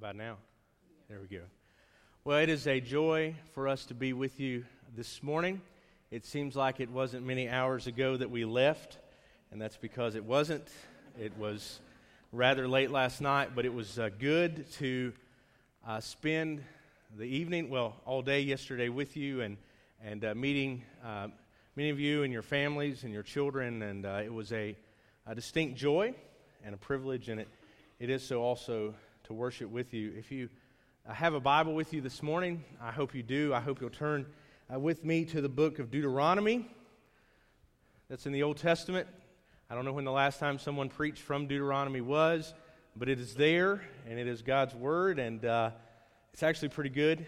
about now? There we go. Well, it is a joy for us to be with you this morning. It seems like it wasn't many hours ago that we left, and that's because it wasn't. It was rather late last night, but it was uh, good to uh, spend the evening, well, all day yesterday with you and, and uh, meeting uh, many of you and your families and your children, and uh, it was a, a distinct joy and a privilege, and it, it is so also to worship with you. If you uh, have a Bible with you this morning, I hope you do. I hope you'll turn uh, with me to the book of Deuteronomy. That's in the Old Testament. I don't know when the last time someone preached from Deuteronomy was, but it is there, and it is God's Word, and uh, it's actually pretty good.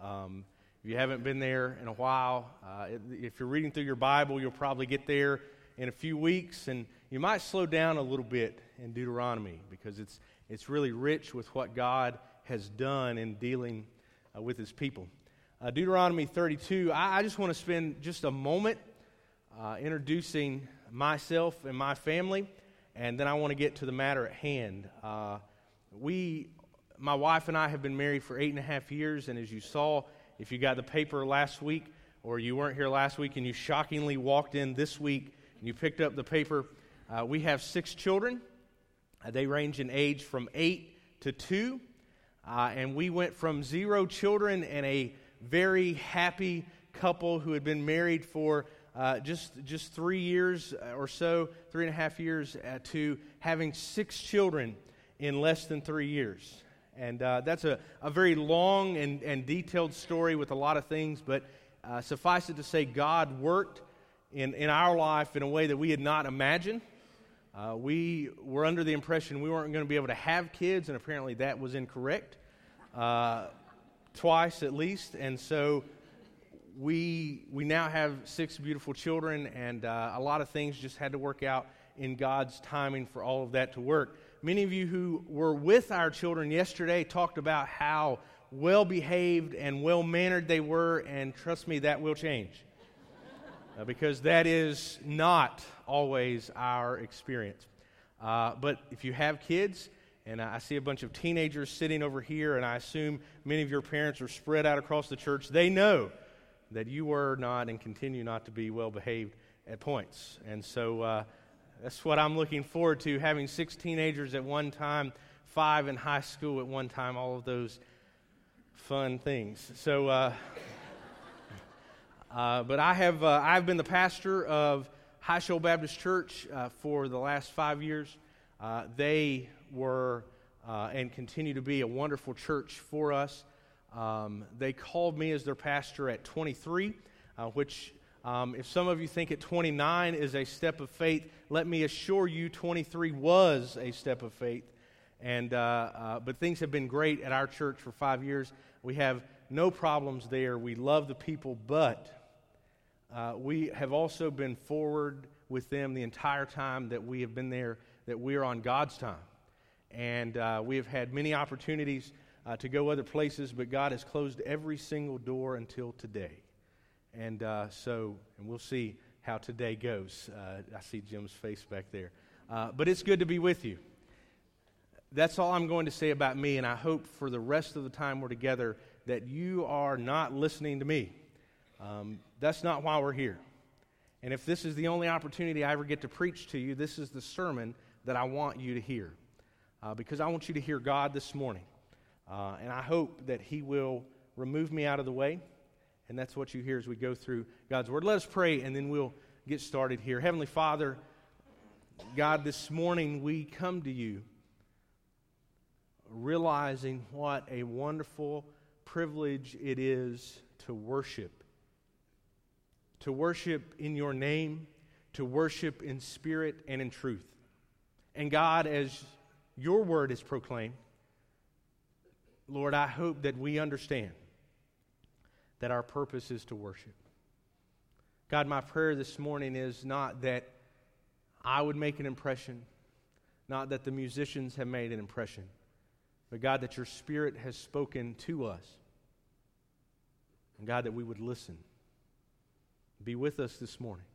Um, if you haven't been there in a while, uh, if you're reading through your Bible, you'll probably get there in a few weeks, and you might slow down a little bit in Deuteronomy because it's it's really rich with what God has done in dealing uh, with his people. Uh, Deuteronomy 32, I, I, just want to spend just a moment uh, introducing myself and my family, and then I want to get to the matter at hand. Uh, we, my wife and I, have been married for eight and a half years, and as you saw, if you got the paper last week, or you weren't here last week and you shockingly walked in this week and you picked up the paper, uh, we have six children. Uh, they range in age from 8 to 2. Uh, and we went from zero children and a very happy couple who had been married for uh, just, just three years uh, or so, three and a half years, uh, to having six children in less than three years. And uh, that's a, a very long and, and detailed story with a lot of things, but suffice it to say, God worked in, in our life in a way that we had not imagined. Uh, we were under the impression we weren't going to be able to have kids, and apparently that was incorrect, uh, twice at least. And so we, we now have six beautiful children, and uh, a lot of things just had to work out in God's timing for all of that to work. Many of you who were with our children yesterday talked about how well behaved and well mannered they were, and trust me, that will change. Uh, because that is not always our experience. Uh, but if you have kids, and I see a bunch of teenagers sitting over here, and I assume many of your parents are spread out across the church, they know that you were not and continue not to be well behaved at points. And so uh, that's what I'm looking forward to having six teenagers at one time, five in high school at one time, all of those fun things. So, uh, uh, but I have uh, I've been the pastor of High Shoal Baptist Church uh, for the last five years. Uh, they were uh, and continue to be a wonderful church for us. Um, they called me as their pastor at 23, which um, if some of you think at 29 is a step of faith, let me assure you 23 was a step of faith. And, but things have been great at our church for five years. We have no problems there. We love the people, but uh, we have also been forward with them the entire time that we have been there, that we are on God's time. And uh, we have had many opportunities uh, to go other places, but God has closed every single door until today. And uh, so, and we'll see how today goes. Uh, I see Jim's face back there. Uh, but it's good to be with you. That's all I'm going to say about me, and I hope for the rest of the time we're together that you are not listening to me. Um, that's not why we're here. And if this is the only opportunity I ever get to preach to you, this is the sermon that I want you to hear. Uh, because I want you to hear God this morning. Uh, and I hope that He will remove me out of the way. And that's what you hear as we go through God's Word. Let us pray, and then we'll get started here. Heavenly Father, God, this morning we come to you realizing what a wonderful privilege it is to worship to worship in your name, to worship in spirit and in truth. And God, as your word is proclaimed, Lord, I hope that we understand that our purpose is to worship. God, my prayer this morning is not that I would make an impression, not that the musicians have made an impression, but God, that your Spirit has spoken to us. And God, that we would listen be with us this morning.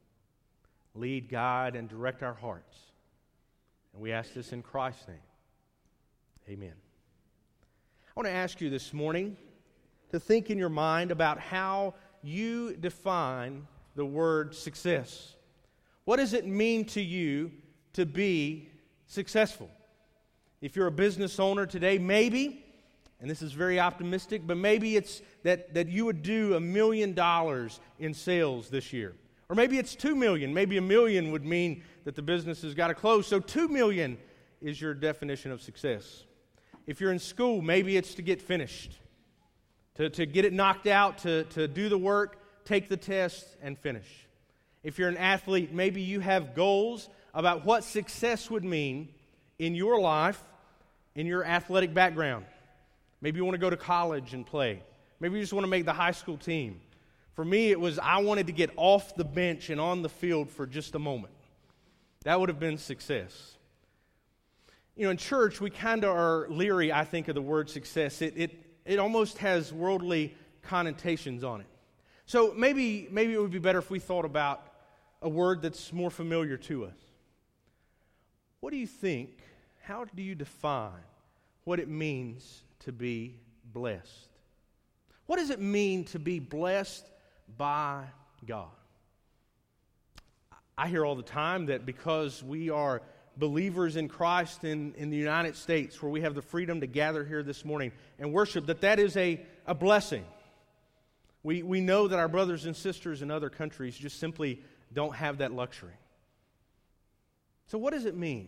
Lead, guide, and direct our hearts. And we ask this in Christ's name. Amen. I want to ask you this morning to think in your mind about how you define the word success. What does it mean to you to be successful? If you're a business owner today, maybe, and this is very optimistic, but maybe it's that, that you would do a million dollars in sales this year. Or maybe it's two million. Maybe a million would mean that the business has got to close. So two million is your definition of success. If you're in school, maybe it's to get finished, to, to get it knocked out, to, to do the work, take the test, and finish. If you're an athlete, maybe you have goals about what success would mean in your life, in your athletic background. Maybe you want to go to college and play. Maybe you just want to make the high school team. For me, it was I wanted to get off the bench and on the field for just a moment. That would have been success. You know, in church, we kind of are leery, I think, of the word success. It, it, it almost has worldly connotations on it. So maybe, maybe it would be better if we thought about a word that's more familiar to us. What do you think? How do you define what it means to be blessed? What does it mean to be blessed by God? I hear all the time that because we are believers in Christ in, in the United States, where we have the freedom to gather here this morning and worship, that that is a, a blessing. We, we know that our brothers and sisters in other countries just simply don't have that luxury. So, what does it mean?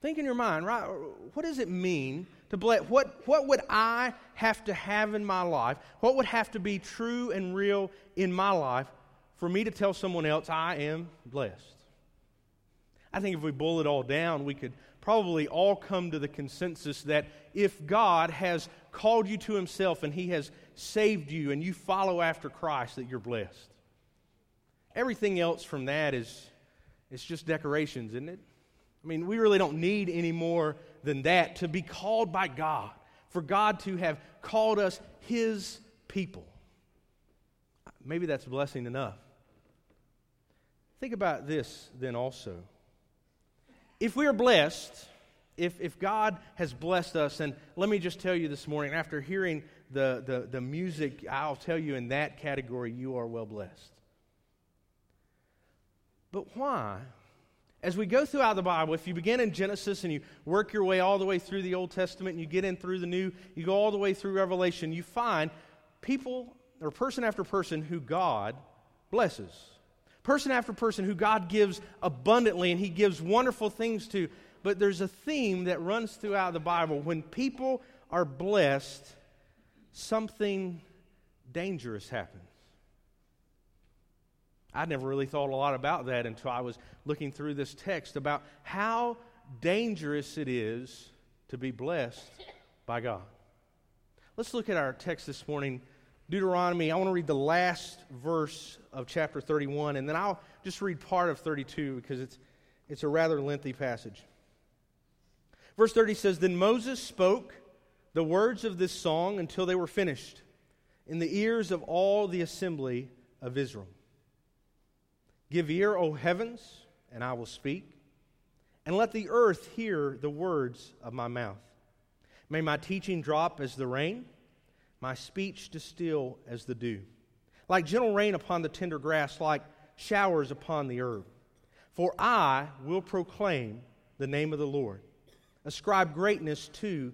Think in your mind, right? What does it mean to bless? What, what would I have to have in my life? What would have to be true and real in my life for me to tell someone else I am blessed? I think if we boil it all down, we could probably all come to the consensus that if God has called you to Himself and He has saved you and you follow after Christ, that you're blessed. Everything else from that is it's just decorations, isn't it? I mean, we really don't need any more than that to be called by God, for God to have called us His people. Maybe that's blessing enough. Think about this then also if we are blessed, if, if God has blessed us, and let me just tell you this morning, after hearing the, the, the music, I'll tell you in that category, you are well blessed. But why? As we go throughout the Bible, if you begin in Genesis and you work your way all the way through the Old Testament and you get in through the New, you go all the way through Revelation, you find people or person after person who God blesses person after person who God gives abundantly and He gives wonderful things to. But there's a theme that runs throughout the Bible. When people are blessed, something dangerous happens. I never really thought a lot about that until I was looking through this text about how dangerous it is to be blessed by God. Let's look at our text this morning Deuteronomy, I want to read the last verse of chapter 31, and then I'll just read part of 32 because it's, it's a rather lengthy passage. Verse 30 says Then Moses spoke the words of this song until they were finished in the ears of all the assembly of Israel. Give ear, O heavens, and I will speak, and let the earth hear the words of my mouth. May my teaching drop as the rain my speech distill as the dew, like gentle rain upon the tender grass, like showers upon the herb. For I will proclaim the name of the Lord, ascribe greatness to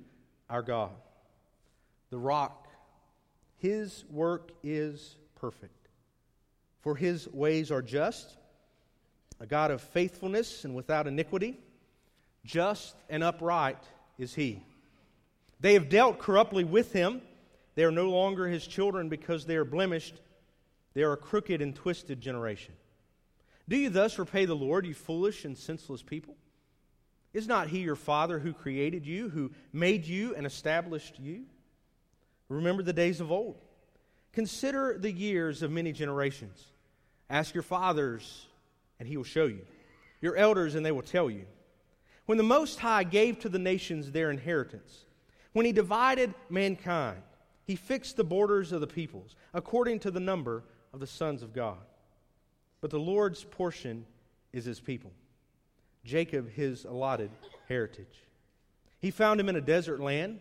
our God, the rock. His work is perfect, for his ways are just, a God of faithfulness and without iniquity. Just and upright is he. They have dealt corruptly with him they are no longer his children because they are blemished. They are a crooked and twisted generation. Do you thus repay the Lord, you foolish and senseless people? Is not he your father who created you, who made you and established you? Remember the days of old. Consider the years of many generations. Ask your fathers, and he will show you. Your elders, and they will tell you. When the Most High gave to the nations their inheritance, when he divided mankind, he fixed the borders of the peoples according to the number of the sons of God. But the Lord's portion is his people, Jacob his allotted heritage. He found him in a desert land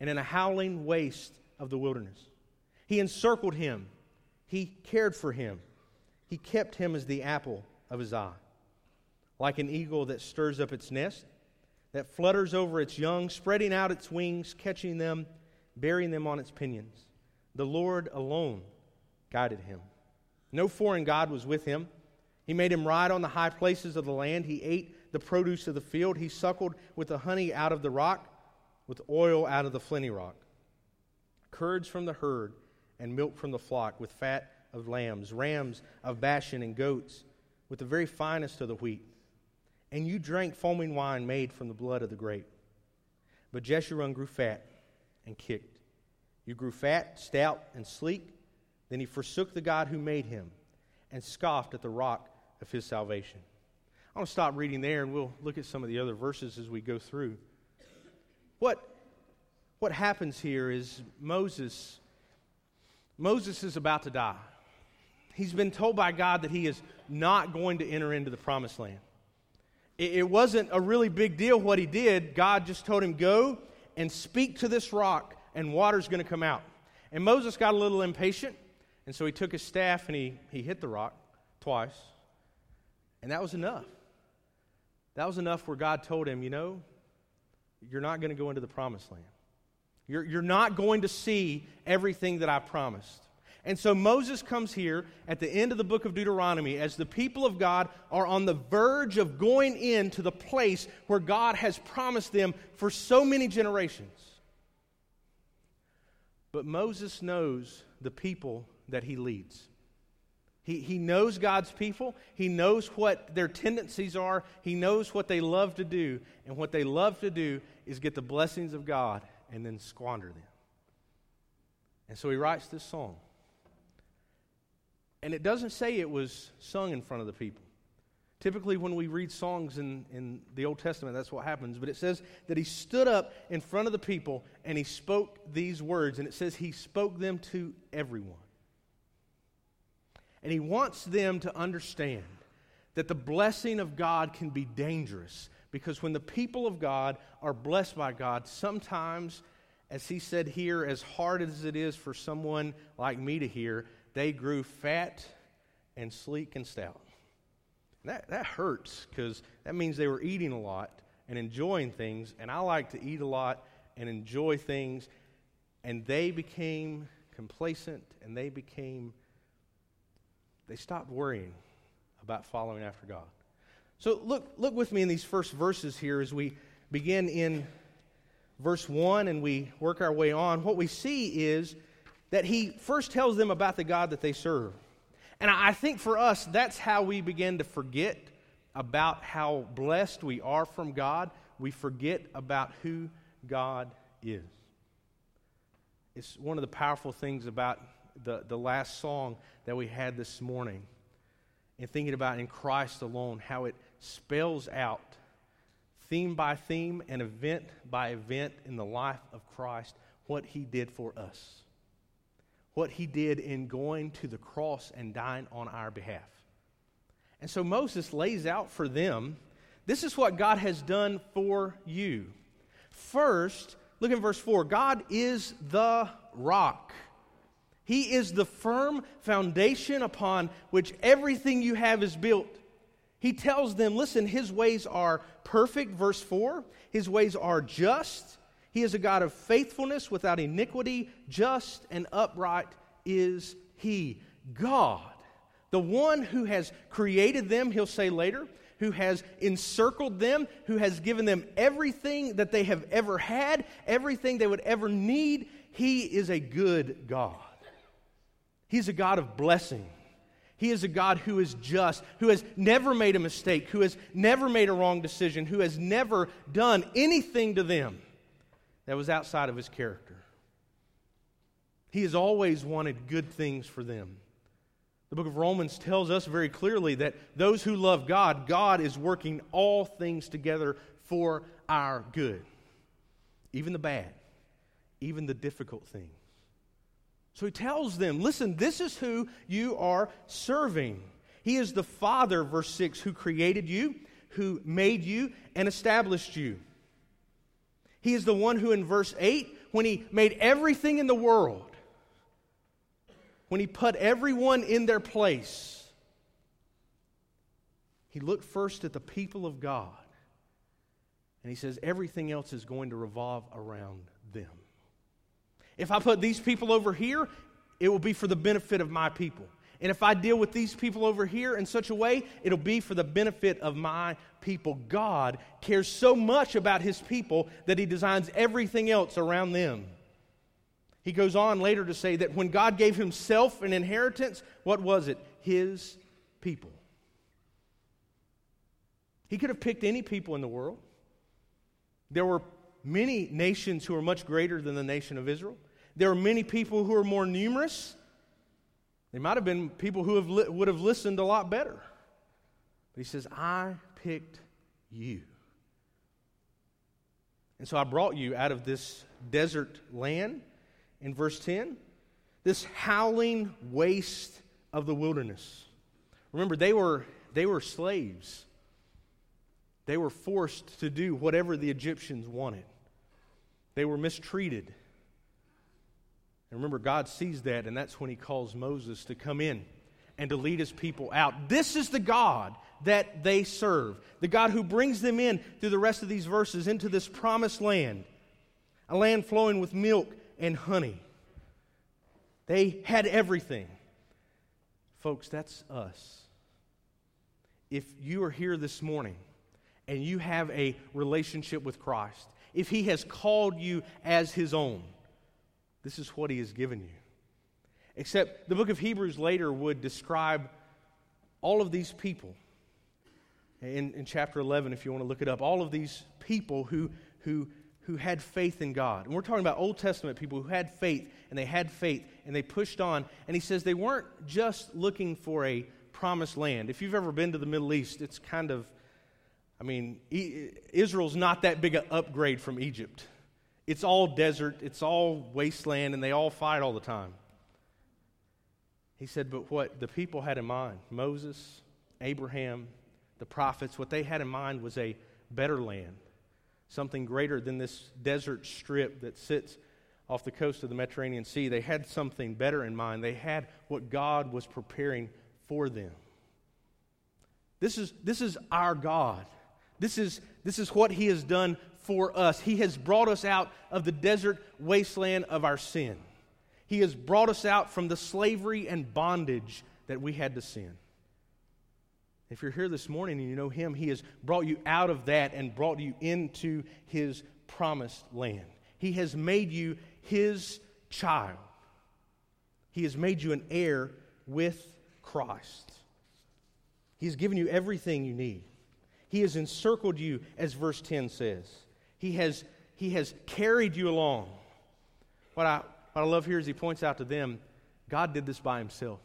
and in a howling waste of the wilderness. He encircled him, he cared for him, he kept him as the apple of his eye. Like an eagle that stirs up its nest, that flutters over its young, spreading out its wings, catching them, bearing them on its pinions. The Lord alone guided him. No foreign God was with him. He made him ride on the high places of the land. He ate the produce of the field. He suckled with the honey out of the rock, with oil out of the flinty rock. Curds from the herd and milk from the flock, with fat of lambs, rams of Bashan, and goats, with the very finest of the wheat. And you drank foaming wine made from the blood of the grape. But Jeshurun grew fat and kicked. You grew fat, stout, and sleek. Then he forsook the God who made him and scoffed at the rock of his salvation. I want to stop reading there and we'll look at some of the other verses as we go through. What, what happens here is Moses Moses is about to die. He's been told by God that he is not going to enter into the promised land. It, it wasn't a really big deal what he did. God just told him, Go and speak to this rock, and water's going to come out. And Moses got a little impatient, and so he took his staff and he, he hit the rock twice. And that was enough. That was enough where God told him, You know, you're not going to go into the promised land. You're, you're not going to see everything that I promised. And so Moses comes here at the end of the book of Deuteronomy as the people of God are on the verge of going into the place where God has promised them for so many generations. But Moses knows the people that he leads. He, he knows God's people. He knows what their tendencies are. He knows what they love to do. And what they love to do is get the blessings of God and then squander them. And so he writes this song. And it doesn't say it was sung in front of the people. Typically, when we read songs in, in the Old Testament, that's what happens. But it says that he stood up in front of the people and he spoke these words. And it says he spoke them to everyone. And he wants them to understand that the blessing of God can be dangerous because when the people of God are blessed by God, sometimes, as he said here, as hard as it is for someone like me to hear, they grew fat and sleek and stout. that, that hurts because that means they were eating a lot and enjoying things, and I like to eat a lot and enjoy things, and they became complacent and they became, they stopped worrying about following after God. So look, look with me in these first verses here as we begin in verse 1 and we work our way on. What we see is that he first tells them about the God that they serve. And I think for us, that's how we begin to forget about how blessed we are from God. We forget about who God is. It's one of the powerful things about the, the last song that we had this morning and thinking about in Christ alone, how it spells out theme by theme and event by event in the life of Christ what he did for us. What he did in going to the cross and dying on our behalf. And so Moses lays out for them this is what God has done for you. First, look in verse 4 God is the rock. He is the firm foundation upon which everything you have is built. He tells them, listen, his ways are perfect, verse 4. His ways are just. He is a God of faithfulness without iniquity. Just and upright is he. God, the one who has created them, he'll say later, who has encircled them, who has given them everything that they have ever had, everything they would ever need. He is a good God. He's a God of blessing. He is a God who is just, who has never made a mistake, who has never made a wrong decision, who has never done anything to them that was outside of his character. He has always wanted good things for them. The book of Romans tells us very clearly that those who love God, God is working all things together for our good, even the bad, even the difficult things. So he tells them, listen, this is who you are serving. He is the Father, verse 6, who created you, who made you, and established you. He is the one who, in verse 8, when he made everything in the world, when he put everyone in their place, he looked first at the people of God. And he says, everything else is going to revolve around them. If I put these people over here, it will be for the benefit of my people. And if I deal with these people over here in such a way, it'll be for the benefit of my people. God cares so much about his people that he designs everything else around them. He goes on later to say that when God gave himself an inheritance, what was it? His people. He could have picked any people in the world. There were many nations who were much greater than the nation of Israel. There were many people who were more numerous. They might have been people who have li- would have listened a lot better. But he says, I picked you. And so I brought you out of this desert land in verse 10, this howling waste of the wilderness. Remember, they were, they were slaves. They were forced to do whatever the Egyptians wanted. They were mistreated. And remember, God sees that, and that's when He calls Moses to come in and to lead His people out. This is the God that they serve, the God who brings them in through the rest of these verses into this promised land, a land flowing with milk and honey. They had everything. Folks, that's us. If you are here this morning and you have a relationship with Christ, if He has called you as His own, this is what he has given you. Except the book of Hebrews later would describe all of these people. In, in chapter 11, if you want to look it up, all of these people who, who, who had faith in God. And we're talking about Old Testament people who had faith, and they had faith, and they pushed on. And he says they weren't just looking for a promised land. If you've ever been to the Middle East, it's kind of, I mean, Israel's not that big an upgrade from Egypt. It's all desert, it's all wasteland, and they all fight all the time. He said, but what the people had in mind, Moses, Abraham, the prophets, what they had in mind was a better land, something greater than this desert strip that sits off the coast of the Mediterranean Sea. They had something better in mind. They had what God was preparing for them. This is, this is our God. This is, this is what He has done for us. He has brought us out of the desert wasteland of our sin. He has brought us out from the slavery and bondage that we had to sin. If you're here this morning and you know Him, He has brought you out of that and brought you into His promised land. He has made you His child. He has made you an heir with Christ. He has given you everything you need. He has encircled you, as verse 10 says. He has, he has carried you along. What I, what I love here is he points out to them God did this by himself.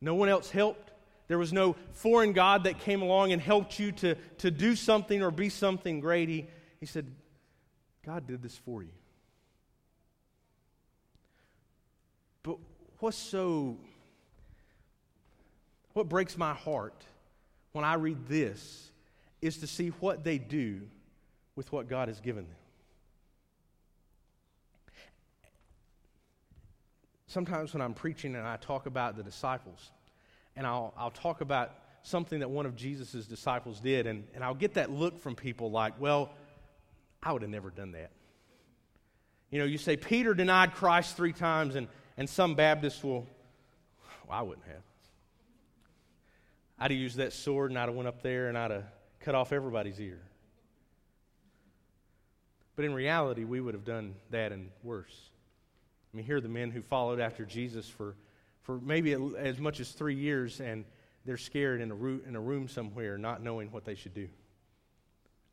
No one else helped. There was no foreign God that came along and helped you to, to do something or be something great. He, he said, God did this for you. But what's so, what breaks my heart when I read this is to see what they do with what God has given them. Sometimes when I'm preaching and I talk about the disciples, and I'll, I'll talk about something that one of Jesus' disciples did, and, and I'll get that look from people like, well, I would have never done that. You know, you say, Peter denied Christ three times, and, and some Baptists will, well, I wouldn't have. I'd have used that sword and I'd have went up there and I'd have cut off everybody's ear. But in reality, we would have done that and worse. I mean, here are the men who followed after Jesus for, for maybe as much as three years, and they're scared in a, room, in a room somewhere, not knowing what they should do.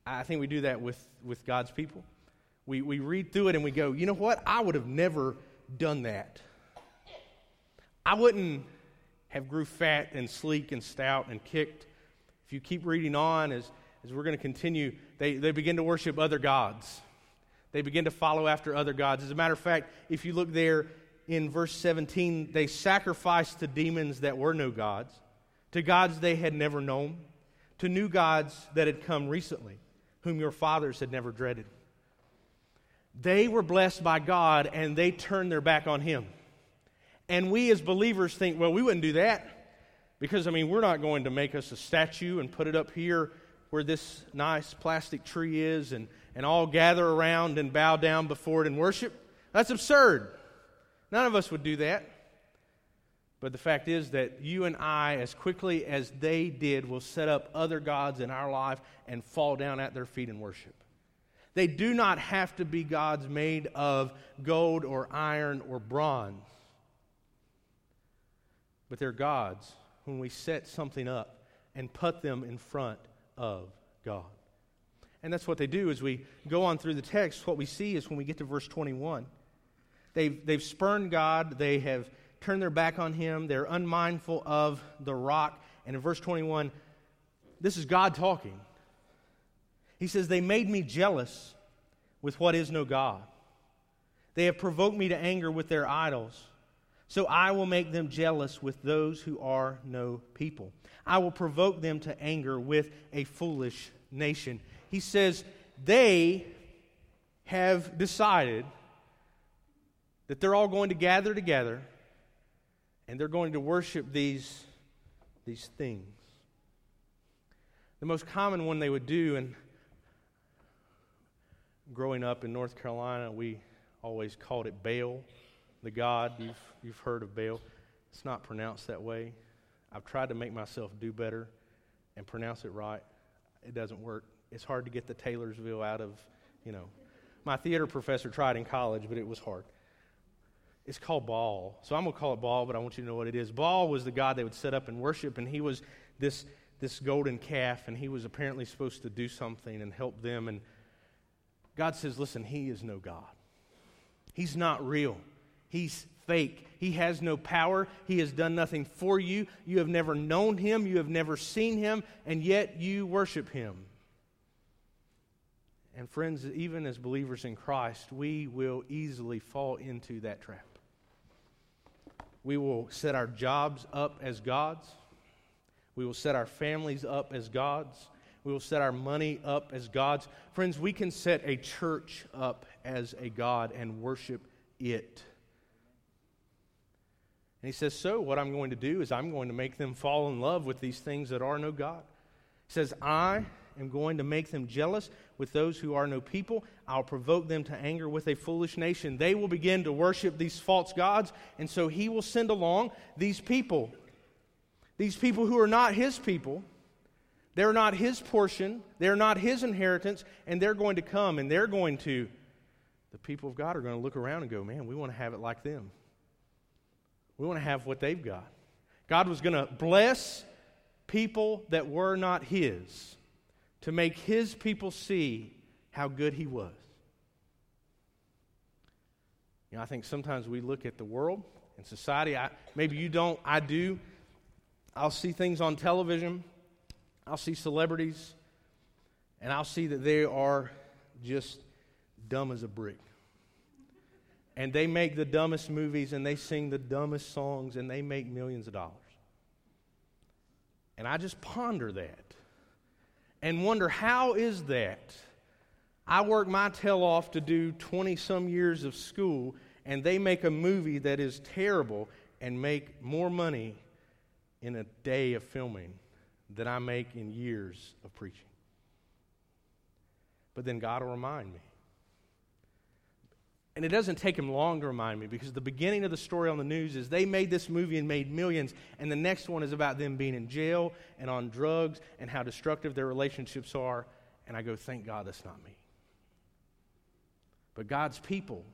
I think we do that with, with God's people. We, we read through it and we go, you know what? I would have never done that. I wouldn't have grew fat and sleek and stout and kicked. If you keep reading on, as, as we're going to continue, they, they begin to worship other gods. They begin to follow after other gods. As a matter of fact, if you look there in verse 17, they sacrificed to demons that were no gods, to gods they had never known, to new gods that had come recently, whom your fathers had never dreaded. They were blessed by God and they turned their back on Him. And we as believers think, well, we wouldn't do that because, I mean, we're not going to make us a statue and put it up here where this nice plastic tree is and, and all gather around and bow down before it and worship. That's absurd. None of us would do that. But the fact is that you and I, as quickly as they did, will set up other gods in our life and fall down at their feet and worship. They do not have to be gods made of gold or iron or bronze, but they're gods when we set something up and put them in front of God. And that's what they do as we go on through the text. What we see is when we get to verse 21, they've, they've spurned God, they have turned their back on Him, they're unmindful of the rock. And in verse 21, this is God talking. He says, They made me jealous with what is no God. They have provoked me to anger with their idols. So I will make them jealous with those who are no people. I will provoke them to anger with a foolish nation. He says, They have decided that they're all going to gather together and they're going to worship these, these things. The most common one they would do, and growing up in North Carolina, we always called it Baal, the god. You've, you've heard of Baal. It's not pronounced that way. I've tried to make myself do better and pronounce it right. It doesn't work. It's hard to get the Taylorsville out of, you know. My theater professor tried in college, but it was hard. It's called Baal. So I'm going to call it Baal, but I want you to know what it is. Baal was the god they would set up and worship, and he was this, this golden calf, and he was apparently supposed to do something and help them. And God says, listen, he is no God. He's not real. He's fake. He has no power. He has done nothing for you. You have never known him. You have never seen him, and yet you worship him. And, friends, even as believers in Christ, we will easily fall into that trap. We will set our jobs up as gods. We will set our families up as gods. We will set our money up as gods. Friends, we can set a church up as a God and worship it. And he says, So, what I'm going to do is I'm going to make them fall in love with these things that are no God. He says, I am going to make them jealous with those who are no people. I'll provoke them to anger with a foolish nation. They will begin to worship these false gods, and so he will send along these people. These people who are not his people. They're not his portion. They're not his inheritance, and they're going to come and they're going to, the people of God are going to look around and go, man, we want to have it like them. We want to have what they've got. God was going to bless people that were not His to make His people see how good He was. You know, I think sometimes we look at the world and society. I, maybe you don't, I do. I'll see things on television, I'll see celebrities, and I'll see that they are just dumb as a brick and they make the dumbest movies and they sing the dumbest songs and they make millions of dollars. And I just ponder that and wonder how is that? I work my tail off to do 20 some years of school and they make a movie that is terrible and make more money in a day of filming than I make in years of preaching. But then God will remind me and it doesn't take him long to remind me because the beginning of the story on the news is they made this movie and made millions, and the next one is about them being in jail and on drugs and how destructive their relationships are. And I go, thank God that's not me. But God's people,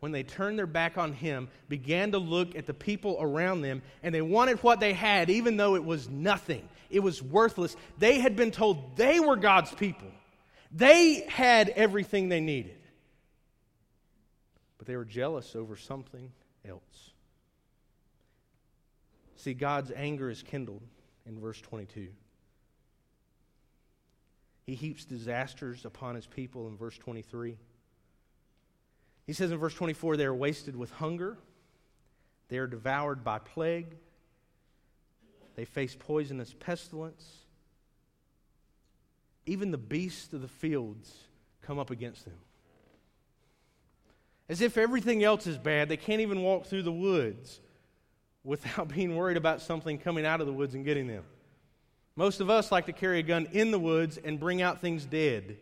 when they turned their back on Him, began to look at the people around them, and they wanted what they had, even though it was nothing. It was worthless. They had been told they were God's people, they had everything they needed but they were jealous over something else. See, God's anger is kindled in verse 22. He heaps disasters upon his people in verse 23. He says in verse 24, they are wasted with hunger, they are devoured by plague, they face poisonous pestilence. Even the beasts of the fields come up against them. As if everything else is bad. They can't even walk through the woods without being worried about something coming out of the woods and getting them. Most of us like to carry a gun in the woods and bring out things dead.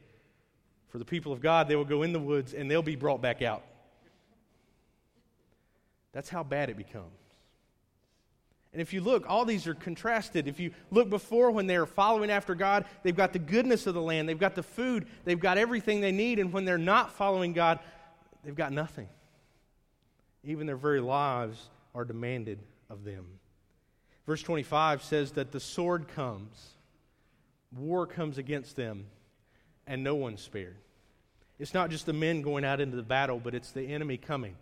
For the people of God, they will go in the woods and they'll be brought back out. That's how bad it becomes. And if you look, all these are contrasted. If you look before when they're following after God, they've got the goodness of the land, they've got the food, they've got everything they need. And when they're not following God, they've got nothing. Even their very lives are demanded of them. Verse 25 says that the sword comes, war comes against them, and no one's spared. It's not just the men going out into the battle, but it's the enemy coming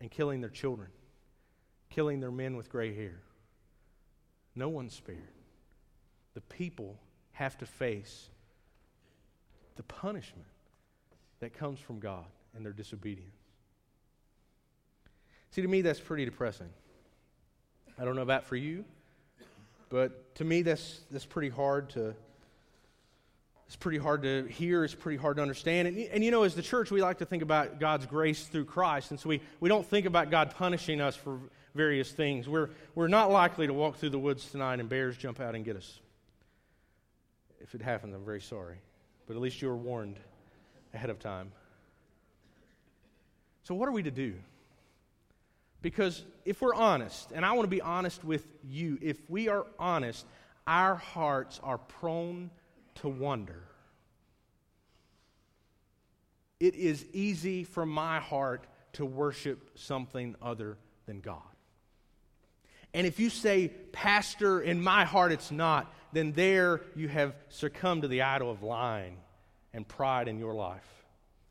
and killing their children, killing their men with gray hair. No one's spared. The people have to face the punishment that comes from God and their disobedience. See, to me, that's pretty depressing. I don't know about for you, but to me, that's, that's pretty hard to. It's pretty hard to hear. It's pretty hard to understand. And, and you know, as the church, we like to think about God's grace through Christ. And so we, we don't think about God punishing us for various things. We're, we're not likely to walk through the woods tonight and bears jump out and get us. If it happens, I'm very sorry. But at least you were warned ahead of time. So, what are we to do? Because if we're honest, and I want to be honest with you, if we are honest, our hearts are prone to wonder. It is easy for my heart to worship something other than God. And if you say, Pastor, in my heart it's not, then there you have succumbed to the idol of lying and pride in your life.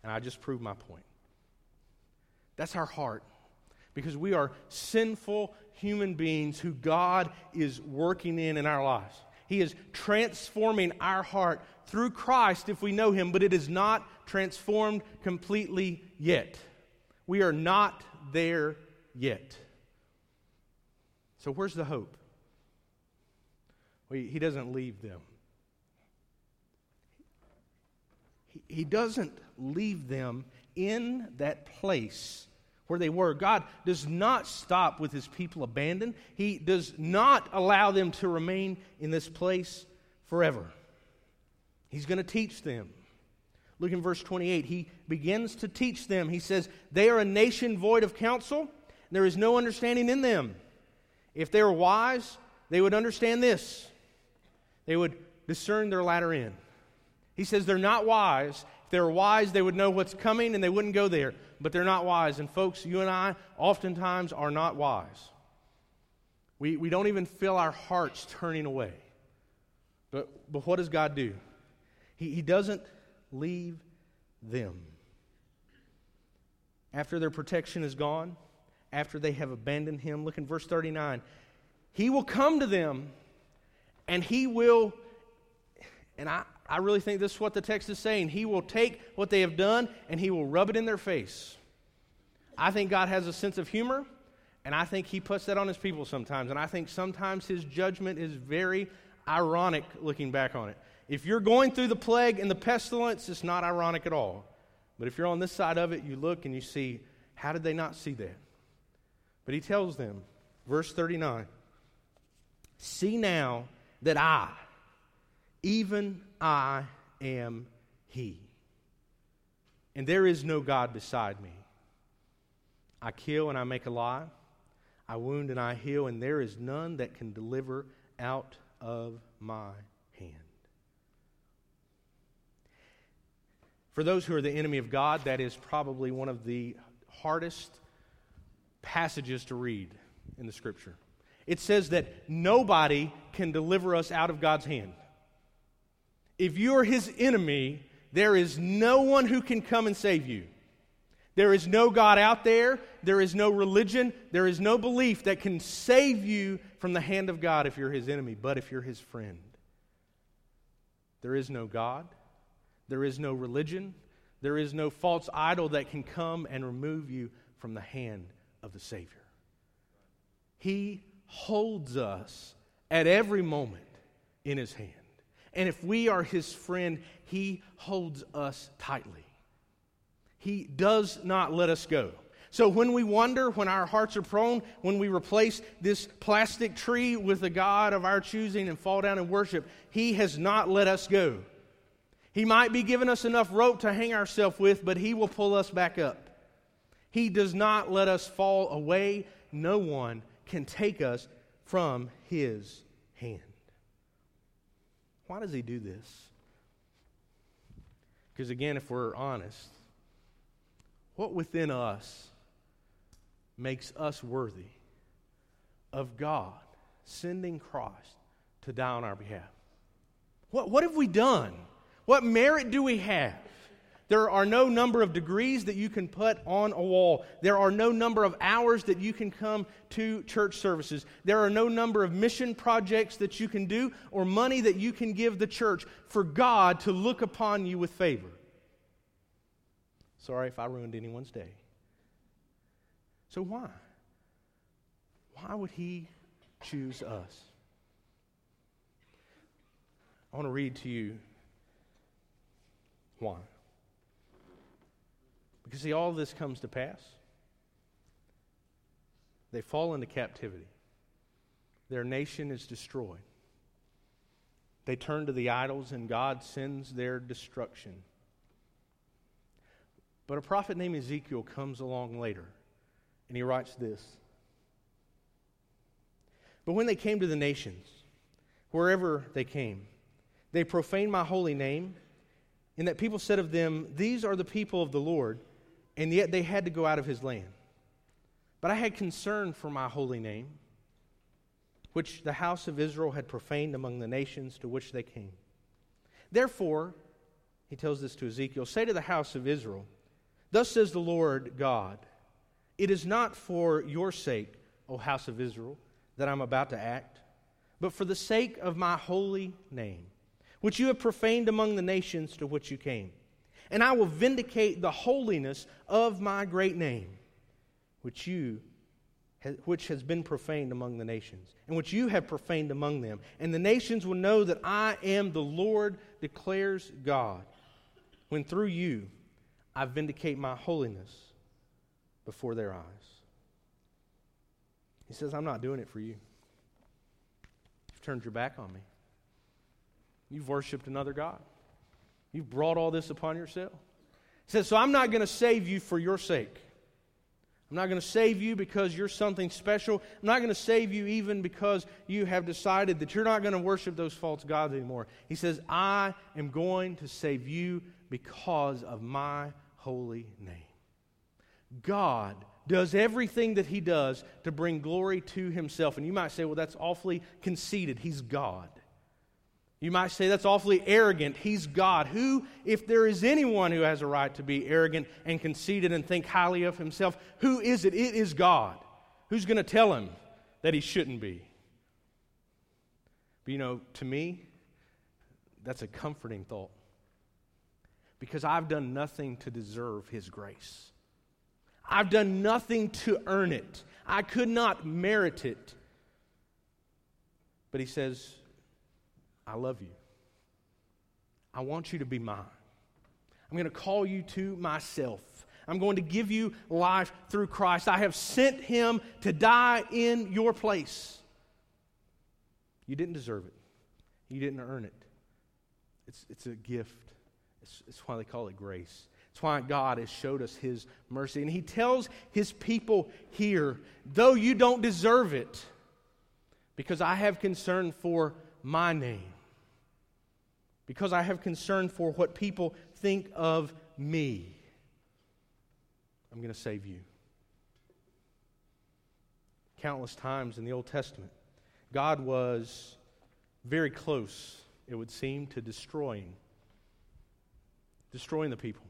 And I just proved my point. That's our heart because we are sinful human beings who God is working in in our lives. He is transforming our heart through Christ if we know Him, but it is not transformed completely yet. We are not there yet. So, where's the hope? Well, he doesn't leave them. He doesn't leave them in that place where they were. God does not stop with his people abandoned, he does not allow them to remain in this place forever. He's going to teach them. Look in verse 28. He begins to teach them. He says, They are a nation void of counsel, there is no understanding in them. If they were wise, they would understand this. They would discern their latter end. He says they're not wise. If they were wise, they would know what's coming and they wouldn't go there but they're not wise. And folks, you and I oftentimes are not wise. We, we don't even feel our hearts turning away. But, but what does God do? He, he doesn't leave them. After their protection is gone, after they have abandoned Him, look in verse 39. He will come to them and He will, and I, I really think this is what the text is saying. He will take what they have done and he will rub it in their face. I think God has a sense of humor, and I think he puts that on his people sometimes. And I think sometimes his judgment is very ironic looking back on it. If you're going through the plague and the pestilence, it's not ironic at all. But if you're on this side of it, you look and you see, how did they not see that? But he tells them, verse 39 See now that I, even I am He. And there is no God beside me. I kill and I make alive. I wound and I heal, and there is none that can deliver out of my hand. For those who are the enemy of God, that is probably one of the hardest passages to read in the scripture. It says that nobody can deliver us out of God's hand if you're his enemy, there is no one who can come and save you. There is no God out there. There is no religion. There is no belief that can save you from the hand of God if you're his enemy, but if you're his friend. There is no God. There is no religion. There is no false idol that can come and remove you from the hand of the Savior. He holds us at every moment in his hand. And if we are his friend, he holds us tightly. He does not let us go. So when we wonder, when our hearts are prone, when we replace this plastic tree with a God of our choosing and fall down and worship, He has not let us go. He might be giving us enough rope to hang ourselves with, but He will pull us back up. He does not let us fall away. No one can take us from His hand. Why does He do this? Because again, if we're honest, what within us makes us worthy of God sending Christ to die on our behalf? What, what have we done? What merit do we have? There are no number of degrees that you can put on a wall. There are no number of hours that you can come to church services. There are no number of mission projects that you can do or money that you can give the church for God to look upon you with favor. Sorry if I ruined anyone's day. So why? Why would he choose us? I want to read to you why. Because, see, all this comes to pass. They fall into captivity, their nation is destroyed. They turn to the idols, and God sends their destruction. But a prophet named Ezekiel comes along later and he writes this But when they came to the nations, wherever they came, they profaned my holy name, and that people said of them, These are the people of the Lord, and yet they had to go out of his land. But I had concern for my holy name, which the house of Israel had profaned among the nations to which they came. Therefore, he tells this to Ezekiel say to the house of Israel, Thus says the Lord God, it is not for your sake, O house of Israel, that I'm about to act, but for the sake of my holy name, which you have profaned among the nations to which you came. And I will vindicate the holiness of my great name, which you which has been profaned among the nations, and which you have profaned among them. And the nations will know that I am the Lord, declares God, when through you I vindicate my holiness before their eyes. He says, I'm not doing it for you. You've turned your back on me. You've worshiped another God. You've brought all this upon yourself. He says, So I'm not going to save you for your sake. I'm not going to save you because you're something special. I'm not going to save you even because you have decided that you're not going to worship those false gods anymore. He says, I am going to save you because of my holy name. God does everything that he does to bring glory to himself. And you might say, well, that's awfully conceited. He's God. You might say that's awfully arrogant. He's God. Who, if there is anyone who has a right to be arrogant and conceited and think highly of himself, who is it? It is God. Who's going to tell him that he shouldn't be? But you know, to me, that's a comforting thought because I've done nothing to deserve his grace. I've done nothing to earn it. I could not merit it. But he says, I love you. I want you to be mine. I'm going to call you to myself. I'm going to give you life through Christ. I have sent him to die in your place. You didn't deserve it, you didn't earn it. It's, it's a gift. It's, it's why they call it grace. It's why God has showed us his mercy. And he tells his people here, though you don't deserve it, because I have concern for my name, because I have concern for what people think of me, I'm going to save you. Countless times in the Old Testament, God was very close, it would seem, to destroying destroying the people.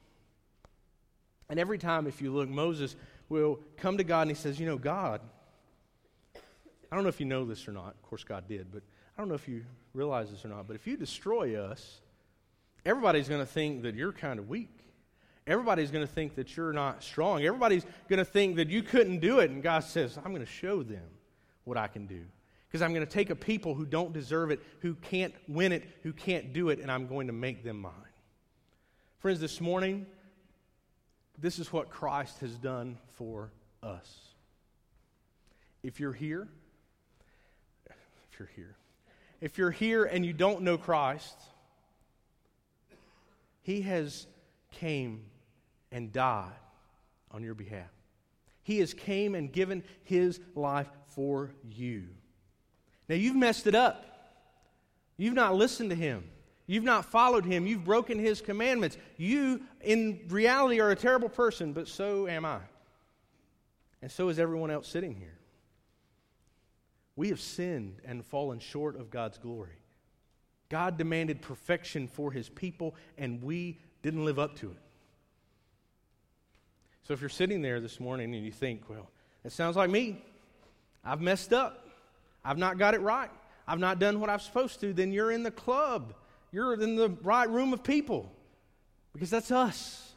And every time, if you look, Moses will come to God and he says, You know, God, I don't know if you know this or not. Of course, God did, but I don't know if you realize this or not. But if you destroy us, everybody's going to think that you're kind of weak. Everybody's going to think that you're not strong. Everybody's going to think that you couldn't do it. And God says, I'm going to show them what I can do. Because I'm going to take a people who don't deserve it, who can't win it, who can't do it, and I'm going to make them mine. Friends, this morning, this is what Christ has done for us. If you're here, if you're here, if you're here and you don't know Christ, He has came and died on your behalf. He has came and given His life for you. Now you've messed it up. You've not listened to Him. You've not followed him. You've broken his commandments. You, in reality, are a terrible person, but so am I. And so is everyone else sitting here. We have sinned and fallen short of God's glory. God demanded perfection for his people, and we didn't live up to it. So if you're sitting there this morning and you think, well, it sounds like me, I've messed up, I've not got it right, I've not done what I'm supposed to, then you're in the club. You're in the right room of people because that's us.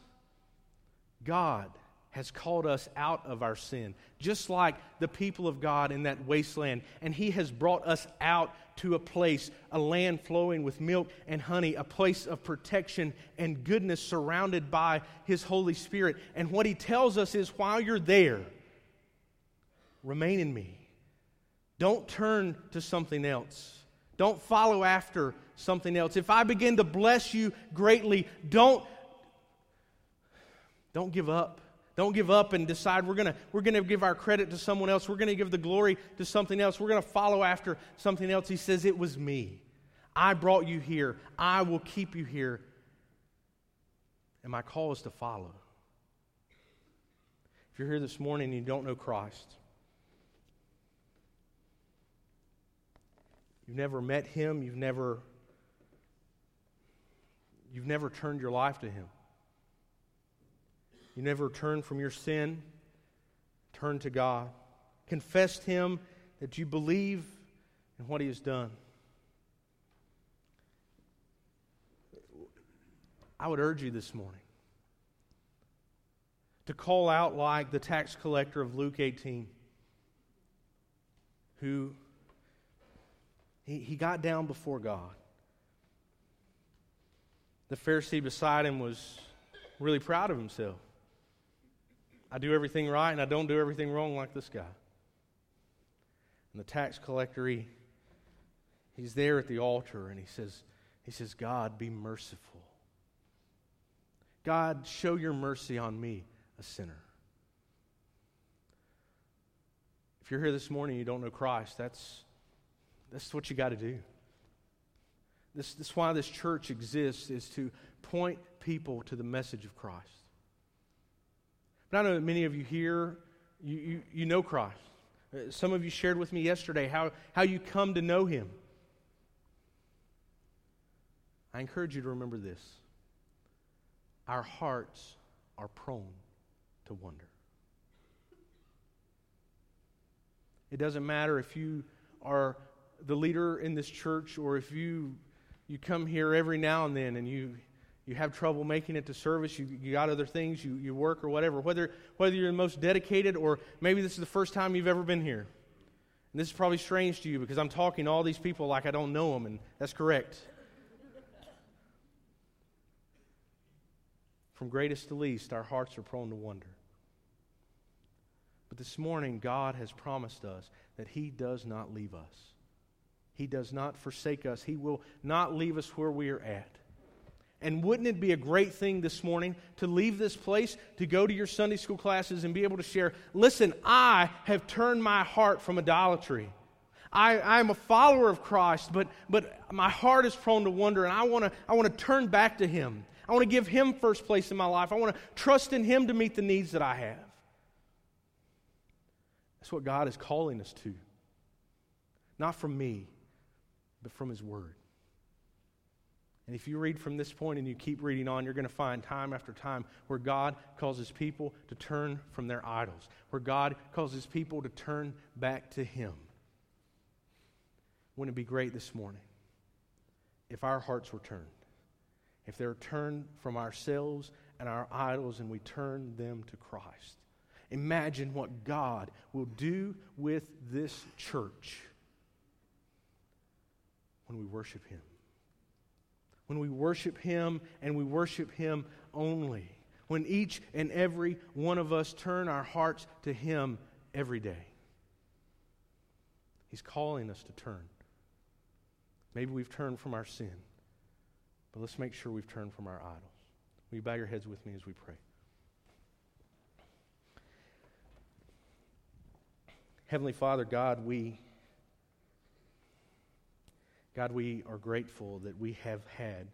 God has called us out of our sin, just like the people of God in that wasteland. And He has brought us out to a place, a land flowing with milk and honey, a place of protection and goodness surrounded by His Holy Spirit. And what He tells us is while you're there, remain in me. Don't turn to something else. Don't follow after something else. If I begin to bless you greatly, don't, don't give up. Don't give up and decide we're going we're to give our credit to someone else. We're going to give the glory to something else. We're going to follow after something else. He says, It was me. I brought you here. I will keep you here. And my call is to follow. If you're here this morning and you don't know Christ, you've never met him, you've never You've never turned your life to Him. You never turned from your sin, turned to God, confessed Him that you believe in what He has done. I would urge you this morning to call out like the tax collector of Luke 18, who he, he got down before God. The Pharisee beside him was really proud of himself. I do everything right and I don't do everything wrong like this guy. And the tax collector, he, he's there at the altar and he says, he says, God, be merciful. God, show your mercy on me, a sinner. If you're here this morning and you don't know Christ, that's, that's what you got to do. This, this is why this church exists, is to point people to the message of Christ. I know that many of you here, you, you, you know Christ. Uh, some of you shared with me yesterday how, how you come to know him. I encourage you to remember this our hearts are prone to wonder. It doesn't matter if you are the leader in this church or if you you come here every now and then and you, you have trouble making it to service, you, you got other things, you, you work or whatever, whether, whether you're the most dedicated or maybe this is the first time you've ever been here. And this is probably strange to you because I'm talking to all these people like I don't know them, and that's correct. From greatest to least, our hearts are prone to wonder. But this morning, God has promised us that He does not leave us. He does not forsake us. He will not leave us where we are at. And wouldn't it be a great thing this morning to leave this place, to go to your Sunday school classes and be able to share, listen, I have turned my heart from idolatry. I, am a follower of Christ, but, but my heart is prone to wonder, and I want to I wanna turn back to Him. I want to give Him first place in my life. I want to trust in Him to meet the needs that I have. That's what God is calling us to. Not from me, but from His Word. And if you read from this point and you keep reading on, you're going to find time after time where God causes people to turn from their idols, where God causes people to turn back to Him. Wouldn't it be great this morning if our hearts were turned? If they're turned from ourselves and our idols and we turn them to Christ? Imagine what God will do with this church when we worship Him. When we worship Him and we worship Him only. when each and every one of us turn our hearts to Him every day. He's calling us to turn. Maybe we've turned from our sin, but let's make sure we've turned from our idols. Will you bow your heads with me as we pray? Heavenly Father, God, we God, we are grateful that we have had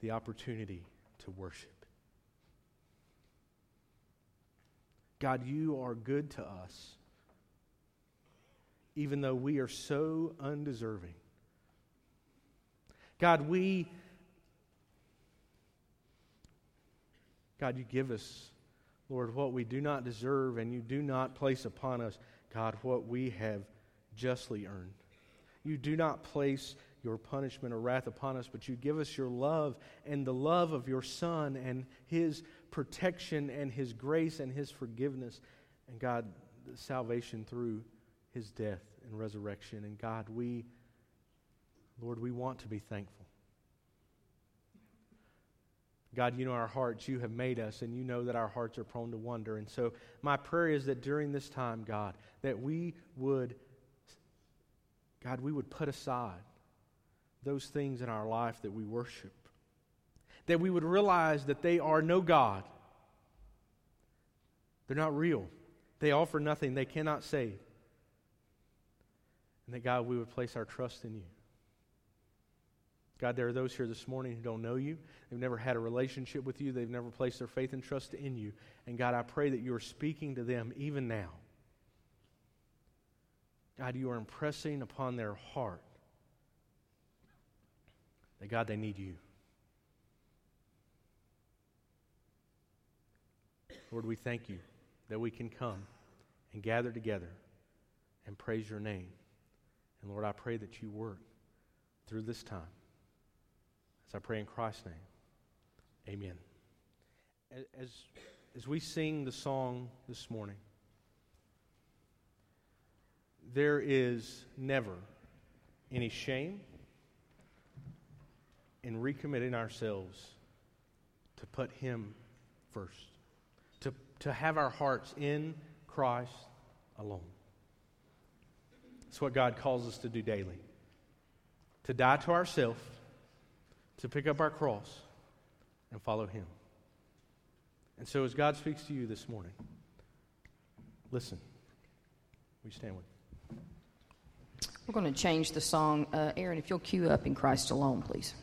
the opportunity to worship. God, you are good to us, even though we are so undeserving. God, we, God, you give us, Lord, what we do not deserve, and you do not place upon us, God, what we have justly earned. You do not place your punishment or wrath upon us, but you give us your love and the love of your Son and his protection and his grace and his forgiveness. And God, salvation through his death and resurrection. And God, we, Lord, we want to be thankful. God, you know our hearts. You have made us, and you know that our hearts are prone to wonder. And so, my prayer is that during this time, God, that we would, God, we would put aside those things in our life that we worship. That we would realize that they are no God. They're not real. They offer nothing. They cannot save. And that, God, we would place our trust in you. God, there are those here this morning who don't know you. They've never had a relationship with you. They've never placed their faith and trust in you. And God, I pray that you are speaking to them even now. God, you are impressing upon their heart that God, they need you. Lord, we thank you that we can come and gather together and praise your name. And Lord, I pray that you work through this time. As I pray in Christ's name, amen. As, as we sing the song this morning, there is never any shame in recommitting ourselves to put Him first, to, to have our hearts in Christ alone. It's what God calls us to do daily to die to ourselves, to pick up our cross, and follow Him. And so, as God speaks to you this morning, listen. We stand with. We're going to change the song. Uh, Aaron, if you'll cue up in Christ alone, please.